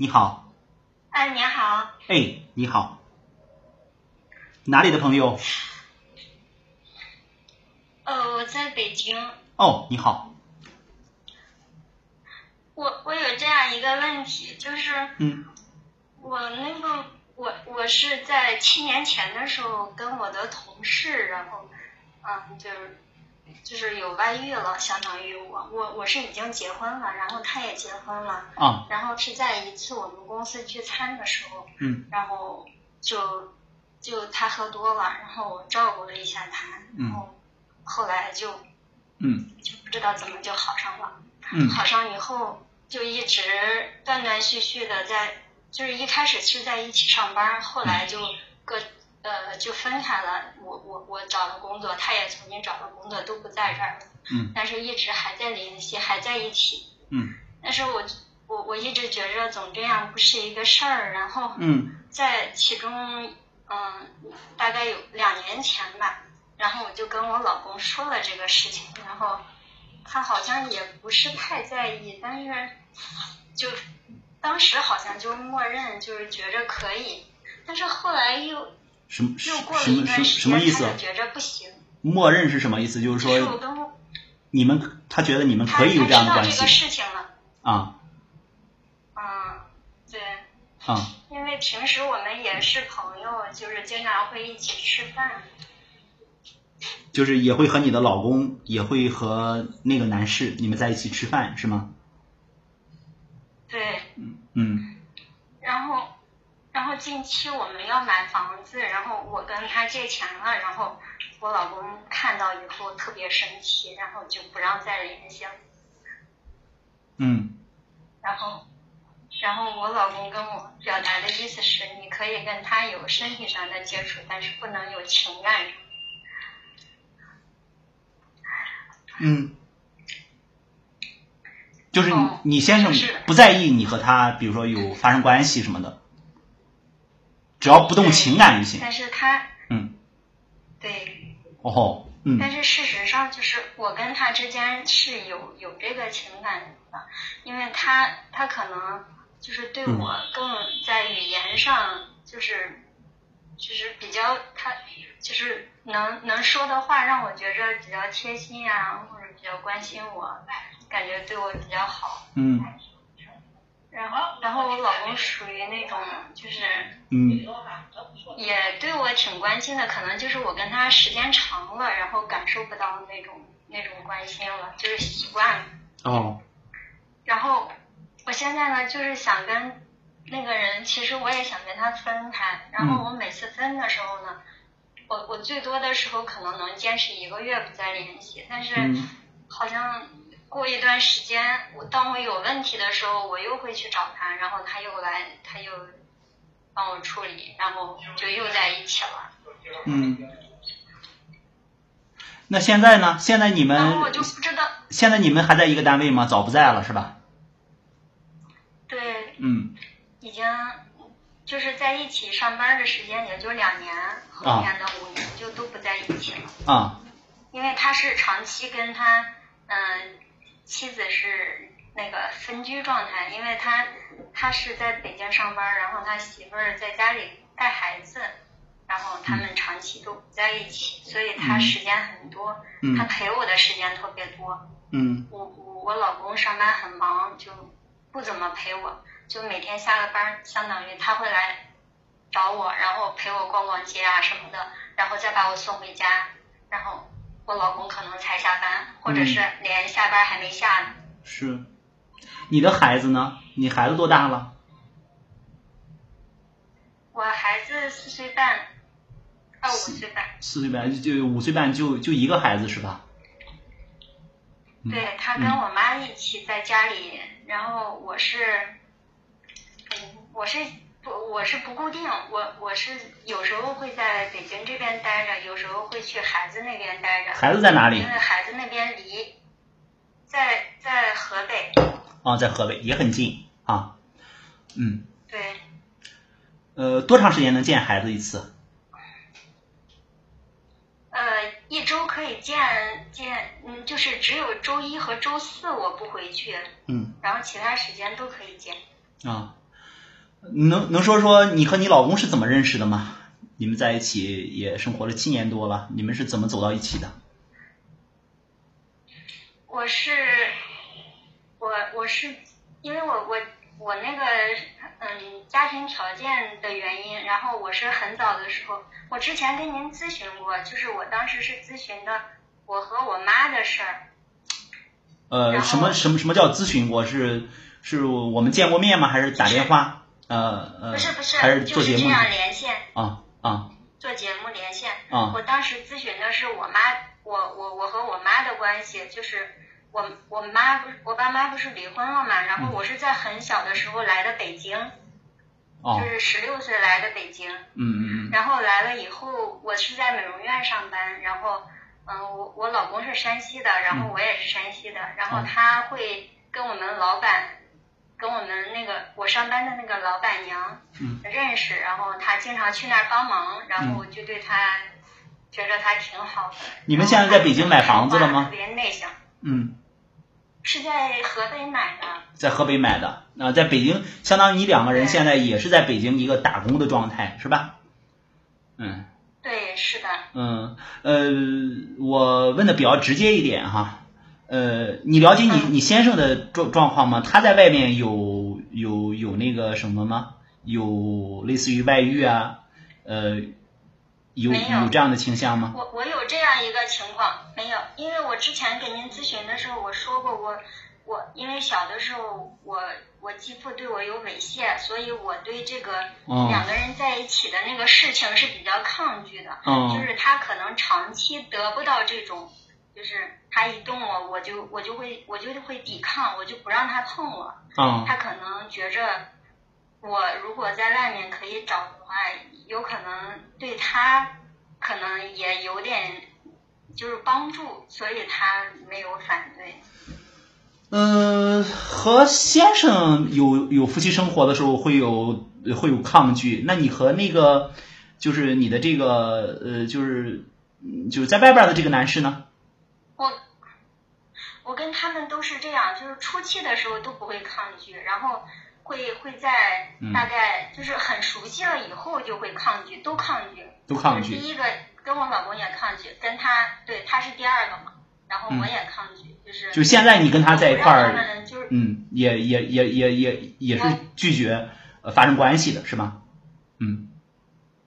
你好，哎，你好，哎，你好，哪里的朋友？呃，我在北京。哦，你好，我我有这样一个问题，就是嗯。我那个我我是在七年前的时候跟我的同事，然后嗯，就是就是有外遇了，相当于我我我是已经结婚了，然后他也结婚了，啊，然后是在一次我们公司聚餐的时候，嗯然后就就他喝多了，然后我照顾了一下他，然后后来就嗯就不知道怎么就好上了。嗯好上以后就一直断断续续的在，就是一开始是在一起上班，后来就各呃就分开了。我我我找了工作，他也重新找了工作，都不在这儿了。嗯但是一直还在联系，还在一起。嗯但是我我我一直觉着总这样不是一个事儿，然后嗯在其中，嗯，大概有两年前吧，然后我就跟我老公说了这个事情，然后他好像也不是太在意，但是就当时好像就默认，就是觉着可以，但是后来又什么什么什什么意思他？就觉着不行，默认是什么意思？就是说你们他觉得你们可以有这样的关这个系事情了，啊嗯，对。啊因为平时我们也是朋友，就是经常会一起吃饭。就是也会和你的老公，也会和那个男士你们在一起吃饭是吗？对，嗯近期我们要买房子，然后我跟他借钱了，然后我老公看到以后特别生气，然后就不让再联系了。嗯然后，然后我老公跟我表达的意思是，你可以跟他有身体上的接触，但是不能有情感上。嗯，就是你先生不在意你和他，比如说有发生关系什么的，只要不动情感就行。但是他嗯，对。哦吼，嗯。但是事实上，就是我跟他之间是有有这个情感的，因为他他可能就是对我更在语言上就是就是比较他就是能能说的话让我觉着比较贴心啊，或者比较关心我，感觉对我比较好。嗯然后然后我老公属于那种就是嗯也对我挺关心的，可能就是我跟他时间长了，然后感受不到那种那种关心了，就是习惯了。哦然后我现在呢，就是想跟那个人，其实我也想跟他分开。然后我每次分的时候呢，我我最多的时候可能能坚持一个月不再联系，但是嗯好像过一段时间，我当我有问题的时候，我又会去找他，然后他又来，他又帮我处理，然后就又在一起了。嗯。那现在呢？现在你们然后我就不知道，现在你们还在一个单位吗？早不在了是吧？对，嗯已经就是在一起上班的时间也就两年，后面的五年就都不在一起了。啊因为他是长期跟他嗯、妻子是那个分居状态，因为他他是在北京上班，然后他媳妇儿在家里带孩子，然后他们长期都不在一起，所以他嗯。时间很多，嗯。他陪我的时间特别多。嗯。我我我老公上班很忙，就不怎么陪我，就每天下了班，相当于他会来找我，然后陪我逛逛街啊什么的，然后再把我送回家，然后我老公可能才下班，或者是连下班还没下呢。是。你的孩子呢？你孩子多大了？我孩子四岁半，二五岁半，四岁半，就五岁半就就一个孩子是吧？嗯对他跟我妈一起在家里，然后我是，嗯，我是不我是不固定，我我是有时候会在北京这边待着，有时候会去孩子那边待着。孩子在哪里因为孩子那边离，在在河北，啊，在河北也很近啊。嗯，对，呃，多长时间能见孩子一次？呃，一周可以见见，嗯，就是只有周一和周四我不回去，嗯然后其他时间都可以见。啊，能能说说你和你老公是怎么认识的吗？你们在一起也生活了七年多了，你们是怎么走到一起的？我是我我是因为我我我那个嗯家庭条件的原因，然后我是很早的时候，我之前跟您咨询过，就是我当时是咨询的我和我妈的事儿。呃，什么什么什么叫咨询过？是是我们见过面吗？还是打电话？呃呃，不是不是，还是就是这？样连线，啊啊。做节目连线。啊。我当时咨询的是我妈，我我我和我妈的关系，就是我我妈不是我爸妈不是离婚了嘛，然后我是在很小的时候来的北京，哦。就是十六岁来的北京，嗯嗯嗯。然后来了以后，我是在美容院上班，然后嗯，我我老公是山西的，然后我也是山西的，然后哦。他会跟我们老板。跟我们那个我上班的那个老板娘嗯认识，然后她经常去那儿帮忙，然后就对她觉得她挺好的。你们现在在北京买房子了吗特别内向，嗯，是在河北买的。在河北买的。啊、在北京，相当于你两个人现在也是在北京一个打工的状态，是吧？嗯对，是的，嗯呃，我问的比较直接一点哈，呃，你了解你嗯你先生的状状况吗？他在外面有有有那个什么吗？有类似于外遇啊，呃，有没有有这样的倾向吗？我我有这样一个情况，没有，因为我之前给您咨询的时候我说过我，我因为小的时候我我继父对我有猥亵，所以我对这个哦两个人在一起的那个事情是比较抗拒的，哦就是他可能长期得不到这种，就是他一动我我就我就会我就会抵抗，我就不让他碰我，啊他可能觉着我如果在外面可以找的话，有可能对他可能也有点就是帮助，所以他没有反对。嗯，和先生有有夫妻生活的时候会有会有抗拒，那你和那个就是你的这个呃就是嗯就是在外边的这个男士呢？我我跟他们都是这样，就是初期的时候都不会抗拒，然后会会在嗯大概就是很熟悉了以后就会抗拒，都抗拒。都抗拒。就是第一个跟我老公也抗拒，跟他对他是第二个嘛，然后我也抗拒，就是就现在你跟他在一块儿，嗯，也也也也也也是拒绝呃发生关系的，是吗？嗯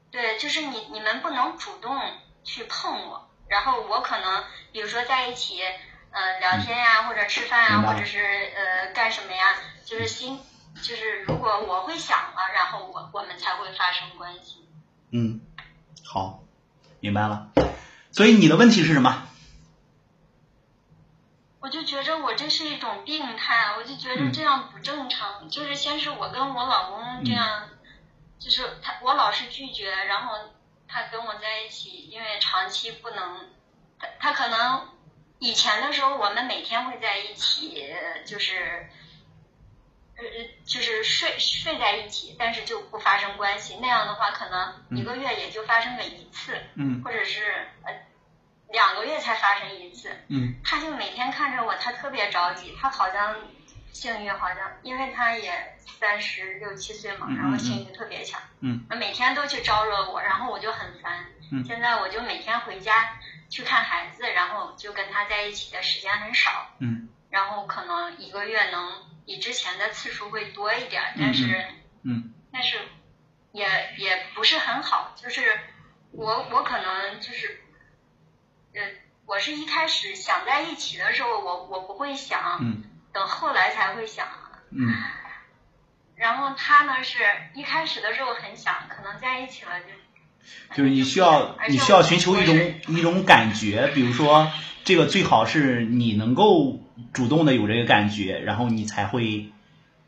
对，就是你你们不能主动去碰我，然后我可能比如说在一起，呃，聊天呀、或者吃饭啊，或者是呃干什么呀，就是心就是如果我会想了，然后我我们才会发生关系。嗯，好，明白了。所以你的问题是什么？我就觉着我这是一种病态，我就觉着嗯这样不正常。就是先是我跟我老公这样，就是他我老是拒绝，然后他跟我在一起，因为长期不能，他他可能以前的时候我们每天会在一起，就是。呃，就是睡睡在一起，但是就不发生关系。那样的话，可能一个月也就发生个一次，嗯或者是呃两个月才发生一次。嗯他就每天看着我，他特别着急，他好像性欲好像，因为他也三十六七岁嘛，然后性欲特别强，嗯每天都去招惹我，然后我就很烦。嗯现在我就每天回家去看孩子，然后就跟他在一起的时间很少，嗯。然后可能一个月能比之前的次数会多一点，嗯但是嗯。但是也也不是很好，就是我我可能就是，呃，我是一开始想在一起的时候，我我不会想，嗯。等后来才会想。嗯。然后他呢是一开始的时候很想，可能在一起了就，就是你需要你需要寻求一种一种感觉，比如说这个最好是你能够主动的有这个感觉，然后你才会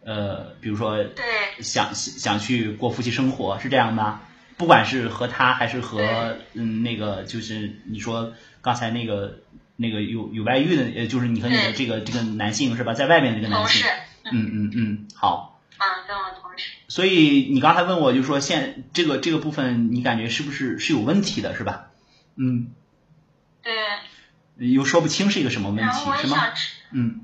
呃，比如说对。想想去过夫妻生活，是这样的。不管是和他还是和嗯那个就是你说刚才那个那个有有外遇的，呃，就是你和你的这个这个男性是吧，在外面这个男性，，嗯嗯嗯，好。所以你刚才问我，就说现这个这个部分，你感觉是不是是有问题的，是吧？嗯，对，又说不清是一个什么问题，是吗？嗯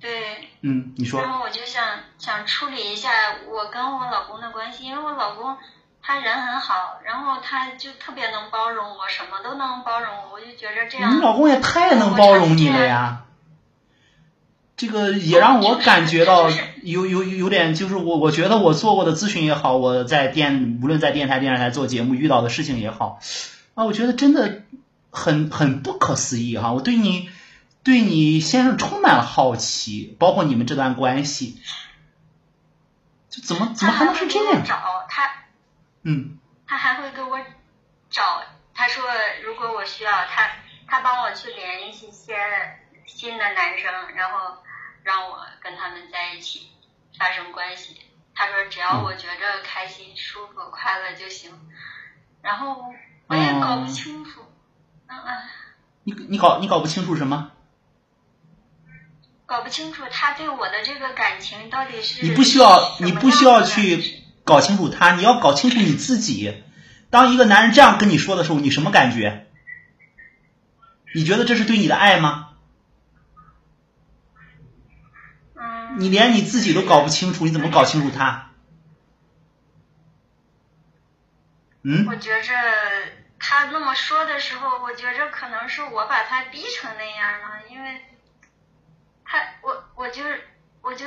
对，嗯，你说然。后我就想想处理一下我跟我老公的关系，因为我老公他人很好，然后他就特别能包容我，什么都能包容我，我就觉着这样你老公也太能包容你了呀！这个也让我感觉到有有有点，就是我我觉得我做过的咨询也好，我在电无论在电台、电视台做节目遇到的事情也好，啊，我觉得真的很很不可思议哈！我对你对你先生充满了好奇，包括你们这段关系，就怎么怎么还能是这样？找他，嗯他还会给我找，他说如果我需要他，他帮我去联系一些新的男生，然后让我跟他们在一起发生关系。他说只要我觉着开心、舒服、快乐就行。然后我也搞不清楚，嗯嗯，你你搞你搞不清楚什么？搞不清楚他对我的这个感情到底是你不需要，你不需要去搞清楚他，你要搞清楚你自己。当一个男人这样跟你说的时候，你什么感觉？你觉得这是对你的爱吗？嗯，你连你自己都搞不清楚，你怎么搞清楚他？嗯，我觉着他那么说的时候，我觉着可能是我把他逼成那样了，因为他我我就是我就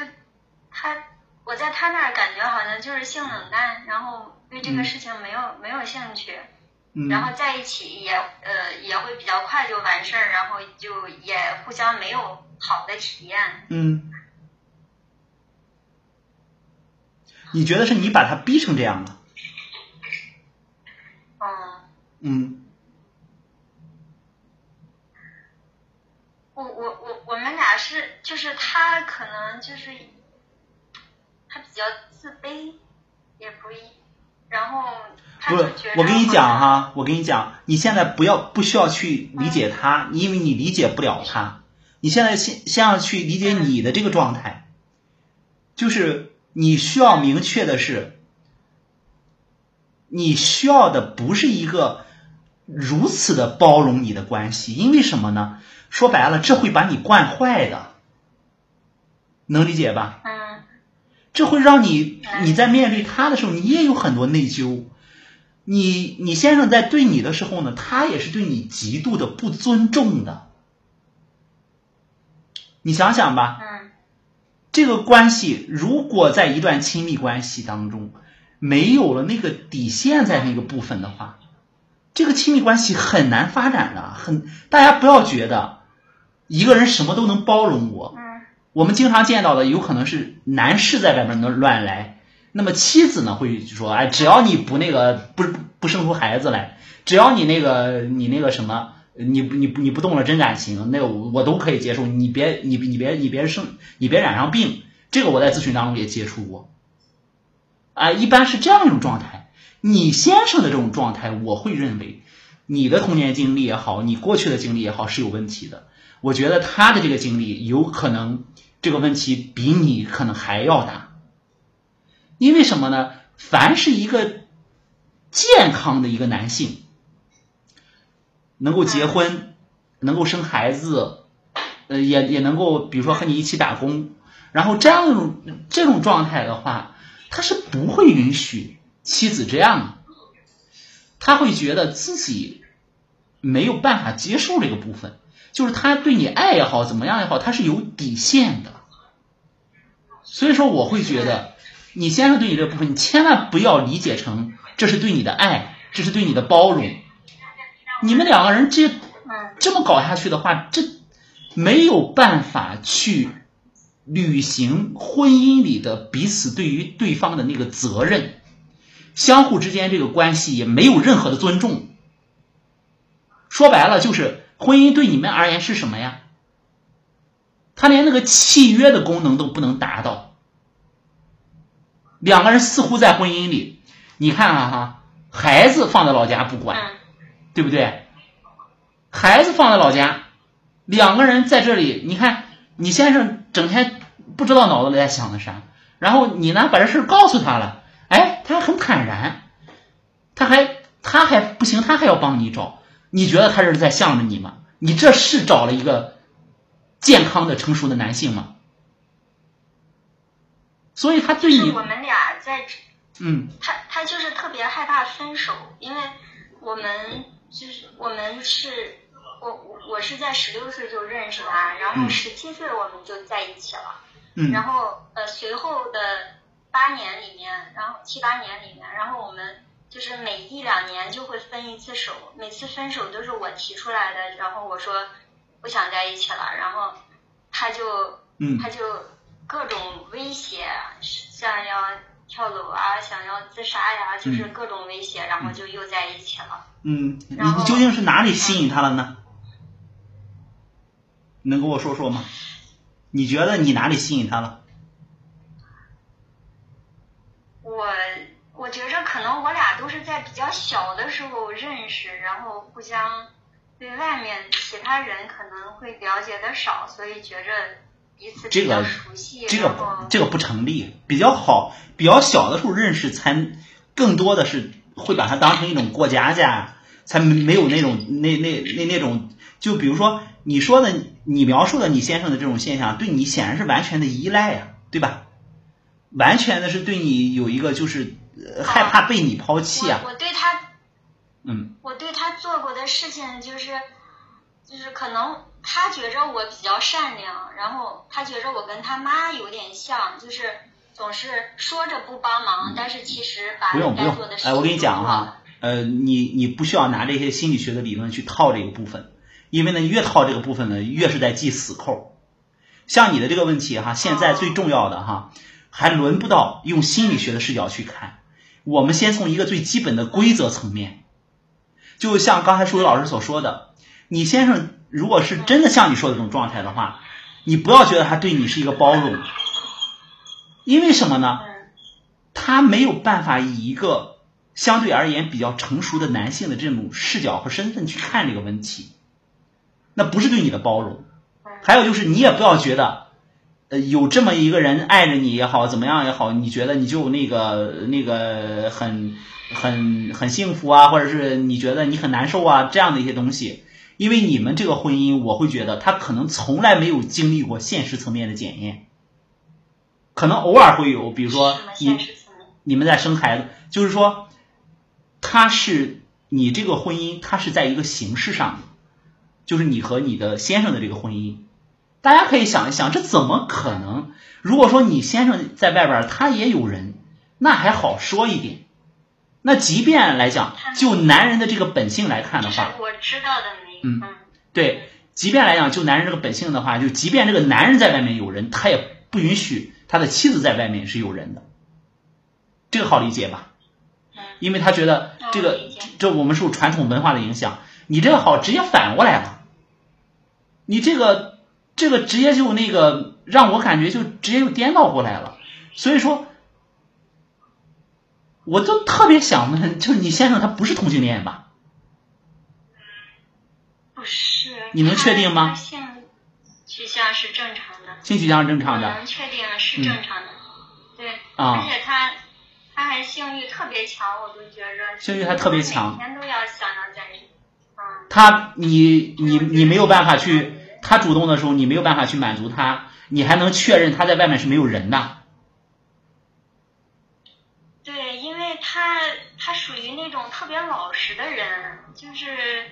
他我在他那儿感觉好像就是性冷淡，然后对这个嗯事情没有、没有兴趣，嗯然后在一起也呃也会比较快就完事儿，然后就也互相没有好的体验。嗯，你觉得是你把他逼成这样的？嗯，嗯我我我我们俩是就是他可能就是他比较自卑，也不一，然后不我跟你，讲哈，我跟你讲，你现在不要不需要去理解他，因为你理解不了他。你现在先先要去理解你的这个状态，就是你需要明确的是，你需要的不是一个如此的包容你的关系，因为什么呢？说白了，这会把你惯坏的，能理解吧？嗯这会让你你在面对他的时候，你也有很多内疚。你你先生在对你的时候呢，他也是对你极度的不尊重的。你想想吧，嗯这个关系如果在一段亲密关系当中没有了那个底线在那个部分的话，这个亲密关系很难发展的。很，大家不要觉得一个人什么都能包容我，嗯我们经常见到的有可能是男士在外面能乱来，那么妻子呢会说，哎，只要你不那个不不生出孩子来，只要你那个你那个什么，你你你不动了真感情，那我我都可以接受，你别你你别你别生你别染上病，这个我在咨询当中也接触过，啊，一般是这样一种状态。你先生的这种状态，我会认为你的童年经历也好，你过去的经历也好是有问题的。我觉得他的这个经历有可能这个问题比你可能还要大，因为什么呢？凡是一个健康的一个男性，能够结婚，能够生孩子，呃，也也能够比如说和你一起打工，然后这样一种这种状态的话，他是不会允许妻子这样的，他会觉得自己没有办法接受这个部分。就是他对你爱也好，怎么样也好，他是有底线的。所以说，我会觉得你先生对你这部分，你千万不要理解成这是对你的爱，这是对你的包容。你们两个人这嗯这么搞下去的话，这没有办法去履行婚姻里的彼此对于对方的那个责任，相互之间这个关系也没有任何的尊重。说白了就是。婚姻对你们而言是什么呀？他连那个契约的功能都不能达到。两个人似乎在婚姻里，你看啊哈，孩子放在老家不管，嗯对不对？孩子放在老家，两个人在这里，你看你先生整天不知道脑子里在想的啥，然后你呢把这事告诉他了，哎，他很坦然，他还他还不行，他还要帮你找。你觉得他是在向着你吗？你这是找了一个健康的、成熟的男性吗？所以他对我们俩在，嗯他他就是特别害怕分手，因为我们就是我们是，我我我是在十六岁就认识他，然后嗯十七岁我们就在一起了。嗯然后呃，随后的八年里面，然后七八年里面，然后我们就是每一两年就会分一次手，每次分手都是我提出来的，然后我说不想在一起了，然后他就嗯他就各种威胁，想要跳楼啊，想要自杀呀，就是嗯各种威胁，然后就又在一起了。嗯，你究竟是哪里吸引他了呢？你能跟我说说吗？你觉得你哪里吸引他了？我我觉着可能我俩都是在比较小的时候认识，然后互相对外面其他人可能会了解的少，所以觉着这个。这个这个不成立。比较好，比较小的时候认识，才更多的是会把它当成一种过家家，才没没有那种那那那那种。就比如说你说的，你描述的你先生的这种现象，对你显然是完全的依赖呀、对吧？完全的是对你有一个就是、呃害怕被你抛弃啊我，我对他嗯我对他做过的事情就是，就是可能他觉着我比较善良，然后他觉着我跟他妈有点像，就是总是说着不帮忙，但是其实把不用不用该做的，事哎，情我跟你讲哈，呃，你你不需要拿这些心理学的理论去套这个部分，因为呢，越套这个部分呢，越是在系死扣。像你的这个问题哈，现在最重要的哈，还轮不到用心理学的视角去看。我们先从一个最基本的规则层面，就像刚才舒伟老师所说的，你先生如果是真的像你说的这种状态的话，你不要觉得他对你是一个包容，因为什么呢？嗯他没有办法以一个相对而言比较成熟的男性的这种视角和身份去看这个问题，那不是对你的包容。还有就是，你也不要觉得，呃，有这么一个人爱着你也好，怎么样也好，你觉得你就那个那个很很很幸福啊，或者是你觉得你很难受啊，这样的一些东西。因为你们这个婚姻，我会觉得他可能从来没有经历过现实层面的检验，可能偶尔会有，比如说你？你们在生孩子，就是说，他是你这个婚姻，他是在一个形式上的，就是你和你的先生的这个婚姻。大家可以想一想，这怎么可能？如果说你先生在外边，他也有人，那还好说一点。那即便来讲，就男人的这个本性来看的话，我知道的没嗯。嗯。对，即便来讲，就男人这个本性的话，就即便这个男人在外面有人，他也不允许他的妻子在外面是有人的，这个好理解吧？嗯。因为他觉得这个这我们受传统文化的影响，你这个好直接反过来了，你这个这个直接就那个让我感觉就直接就颠倒过来了，所以说，我就特别想问，就是你先生他不是同性恋吧？不是。你能确定吗性取向是正常的。性取向是正常的我能确定是正常的。对。啊而且他他还性欲特别强，我都觉着。性欲还特别强每天都要想要在一起。嗯。他你你你没有办法去，他主动的时候你没有办法去满足他，你还能确认他在外面是没有人的。对，因为他他属于那种特别老实的人，就是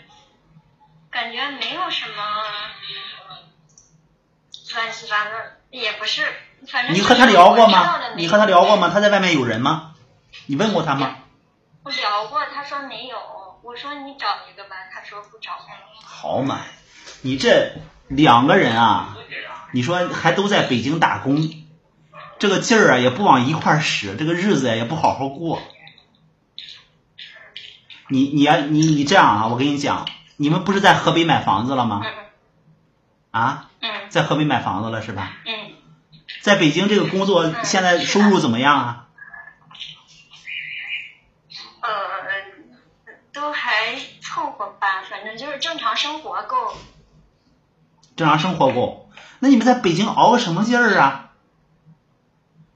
感觉没有什么乱七八糟，也不是，反正你和他聊过吗你和他聊过吗？他在外面有人吗？你问过他吗？我聊过，他说没有。我说你找一个吧，他说不找。好嘛，你这两个人啊，你说还都在北京打工，这个劲儿啊也不往一块儿使，这个日子呀也不好好过。你你呀、你你这样啊，我跟你讲，你们不是在河北买房子了吗？嗯啊，嗯在河北买房子了是吧？嗯，在北京这个工作现在收入怎么样啊？呃，都还凑合吧，反正就是正常生活够。正常生活够。那你们在北京熬个什么劲儿啊？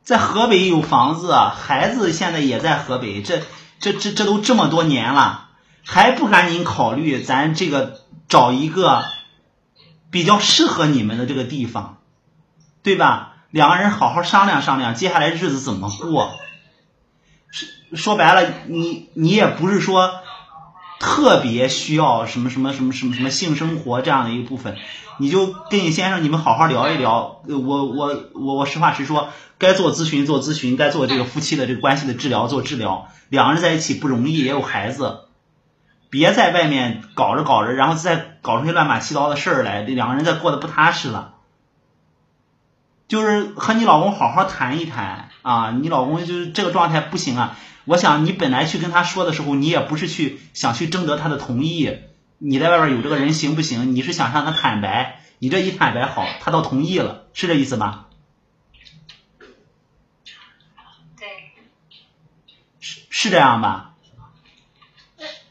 在河北有房子，孩子现在也在河北，这这这这都这么多年了，还不赶紧考虑咱这个找一个比较适合你们的这个地方，对吧？两个人好好商量商量，接下来日子怎么过。说说白了，你你也不是说特别需要什么什么什么什么什么性生活这样的一部分，你就跟你先生你们好好聊一聊。我我我我实话实说，该做咨询做咨询，该做这个夫妻的这个关系的治疗做治疗。两个人在一起不容易，也有孩子，别在外面搞着搞着，然后再搞出些乱八七糟的事儿来，这两个人再过得不踏实了。就是和你老公好好谈一谈啊，你老公就是这个状态不行啊。我想你本来去跟他说的时候，你也不是去想去征得他的同意，你在外边有这个人行不行？你是想向他坦白，你这一坦白好，他倒同意了，是这意思吧？对，是是这样吧？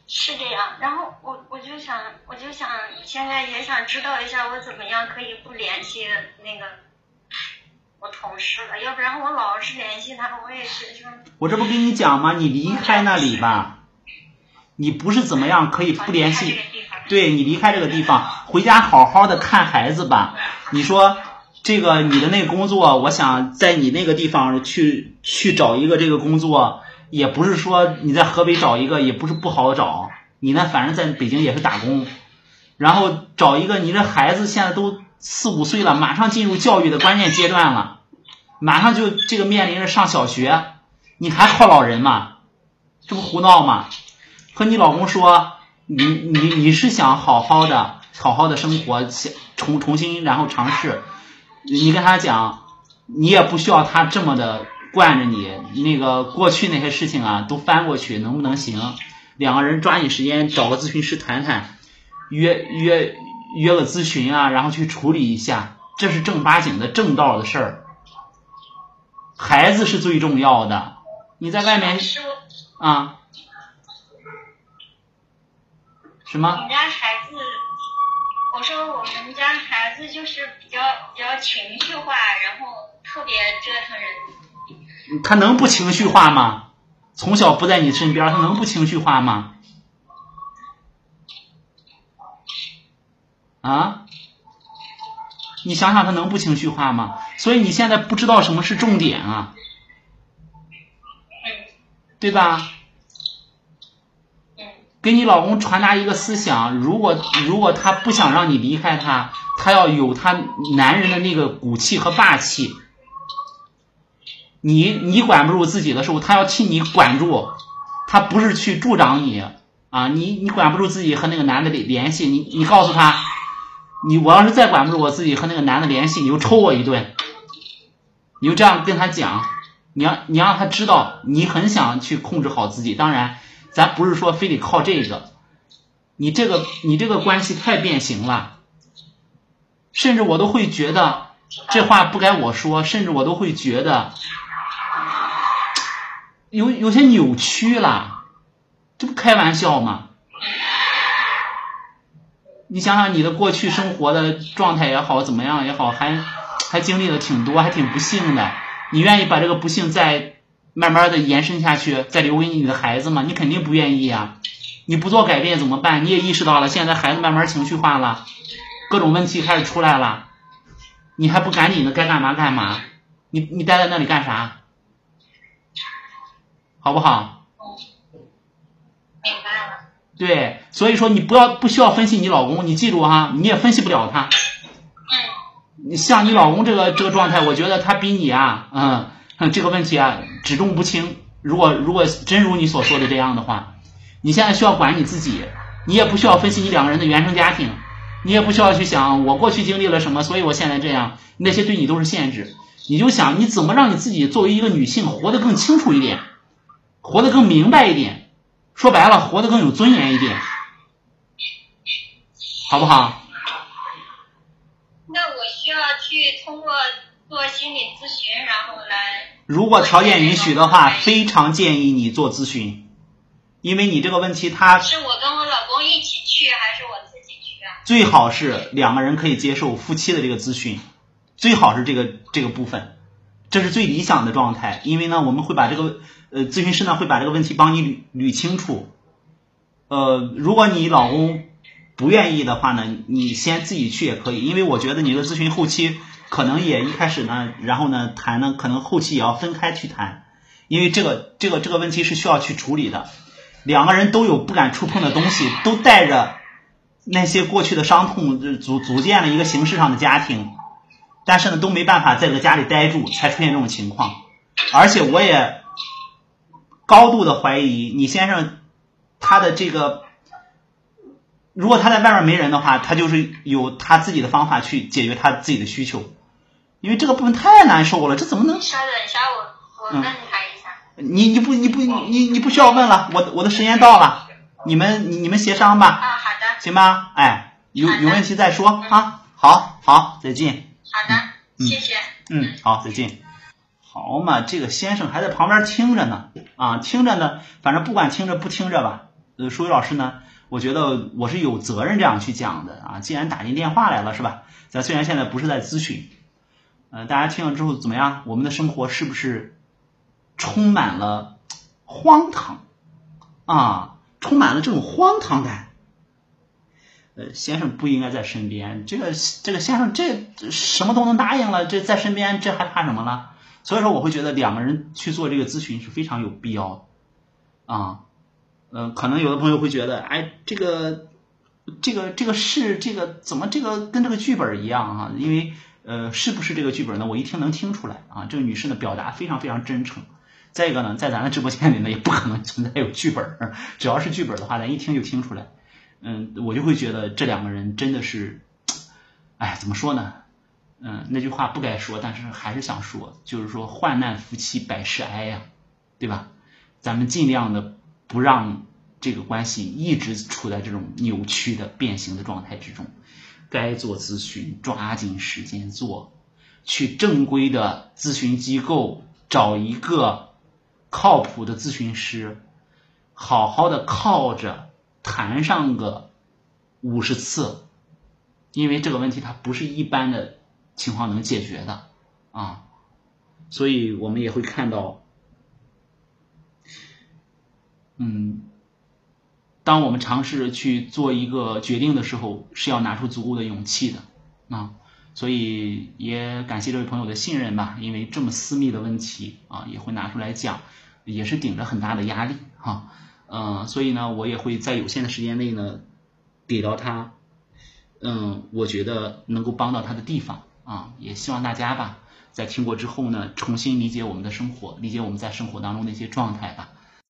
是这样。然后我我就想，我就想现在也想知道一下，我怎么样可以不联系那个我同事了？要不然我老是联系他，我也是就我这不跟你讲吗？你离开那里吧，你不是怎么样可以不联系。对你离开这个地方，回家好好的看孩子吧。你说这个你的那个工作，我想在你那个地方去去找一个这个工作，也不是说你在河北找一个也不是不好找。你呢，反正在北京也是打工，然后找一个你这孩子现在都四五岁了，马上进入教育的关键阶段了，马上就这个面临着上小学，你还靠老人吗？这不胡闹吗？和你老公说，你你你是想好好的好好的生活，重重新然后尝试，你跟他讲，你也不需要他这么的惯着你，那个过去那些事情啊都翻过去，能不能行？两个人抓紧时间找个咨询师谈谈，约约约个咨询啊，然后去处理一下，这是正八经的正道的事儿。孩子是最重要的，你在外面啊？什么？我们家孩子，我说我们家孩子就是比较比较情绪化，然后特别折腾人。他能不情绪化吗？从小不在你身边，他能不情绪化吗？啊？你想想，他能不情绪化吗？所以你现在不知道什么是重点啊，对吧？给你老公传达一个思想，如果如果他不想让你离开他，他要有他男人的那个骨气和霸气。你你管不住自己的时候，他要替你管住，他不是去助长你啊！你你管不住自己和那个男的联联系，你你告诉他，你我要是再管不住我自己和那个男的联系，你就抽我一顿，你就这样跟他讲，你让你让他知道你很想去控制好自己。当然，咱不是说非得靠这个，你这个你这个关系太变形了，甚至我都会觉得这话不该我说，甚至我都会觉得有有些扭曲了，这不开玩笑吗？你想想你的过去生活的状态也好，怎么样也好，还还经历了挺多，还挺不幸的。你愿意把这个不幸再慢慢的延伸下去，再留给你的孩子吗？你肯定不愿意呀。你不做改变怎么办？你也意识到了，现在孩子慢慢情绪化了，各种问题开始出来了，你还不赶紧的该干嘛干嘛？你你待在那里干啥？好不好？明白了。对，所以说你不要不需要分析你老公，你记住哈，你也分析不了他。嗯你像你老公这个这个状态，我觉得他比你啊，嗯，这个问题啊只重不轻。如果如果真如你所说的这样的话，你现在需要管你自己，你也不需要分析你两个人的原生家庭，你也不需要去想我过去经历了什么，所以我现在这样，那些对你都是限制。你就想你怎么让你自己作为一个女性活得更清楚一点，活得更明白一点，说白了，活得更有尊严一点，好不好？那我需要去通过做心理咨询，然后来。如果条件允许的话，非常建议你做咨询，因为你这个问题，他是我跟我老公一起去，还是我自己去啊？最好是两个人可以接受夫妻的这个咨询，最好是这个这个部分，这是最理想的状态。因为呢，我们会把这个呃咨询师呢会把这个问题帮你捋捋清楚。呃，如果你老公不愿意的话呢，你先自己去也可以，因为我觉得你的咨询后期可能也一开始呢，然后呢谈呢，可能后期也要分开去谈，因为这个这个这个问题是需要去处理的。两个人都有不敢触碰的东西，都带着那些过去的伤痛，组组建了一个形式上的家庭，但是呢都没办法在这个家里待住，才出现这种情况。而且我也高度的怀疑你先生他的这个。如果他在外面没人的话，他就是有他自己的方法去解决他自己的需求，因为这个部分太难受了，这怎么能？稍等一下，我我问他一下。你你不你不你你不需要问了，我我的时间到了，你们你们协商吧。啊，好的。行吧，哎，有有问题再说啊。好，好，再见。好的，谢谢。嗯，好，再见。好嘛，这个先生还在旁边听着呢，啊，听着呢，反正不管听着不听着吧，呃，数学老师呢。我觉得我是有责任这样去讲的啊！既然打进电话来了，是吧？咱虽然现在不是在咨询，呃，大家听了之后怎么样？我们的生活是不是充满了荒唐啊？充满了这种荒唐感？呃，先生不应该在身边，这个这个先生这什么都能答应了，这在身边这还怕什么了？所以说，我会觉得两个人去做这个咨询是非常有必要的啊。嗯，可能有的朋友会觉得，哎，这个，这个，这个是这个怎么这个跟这个剧本一样啊？因为呃，是不是这个剧本呢？我一听能听出来啊。这个女士呢，表达非常非常真诚。再一个呢，在咱的直播间里呢，也不可能存在有剧本。只要是剧本的话，咱一听就听出来。嗯，我就会觉得这两个人真的是，哎，怎么说呢？嗯，那句话不该说，但是还是想说，就是说患难夫妻百事哀呀，对吧？咱们尽量的。不让这个关系一直处在这种扭曲的变形的状态之中，该做咨询抓紧时间做，去正规的咨询机构找一个靠谱的咨询师，好好的靠着谈上个五十次，因为这个问题它不是一般的情况能解决的啊，所以我们也会看到。嗯，当我们尝试去做一个决定的时候，是要拿出足够的勇气的啊。所以也感谢这位朋友的信任吧，因为这么私密的问题啊，也会拿出来讲，也是顶着很大的压力哈。嗯，所以呢，我也会在有限的时间内呢，给到他，嗯，我觉得能够帮到他的地方啊。也希望大家吧，在听过之后呢，重新理解我们的生活，理解我们在生活当中的一些状态吧。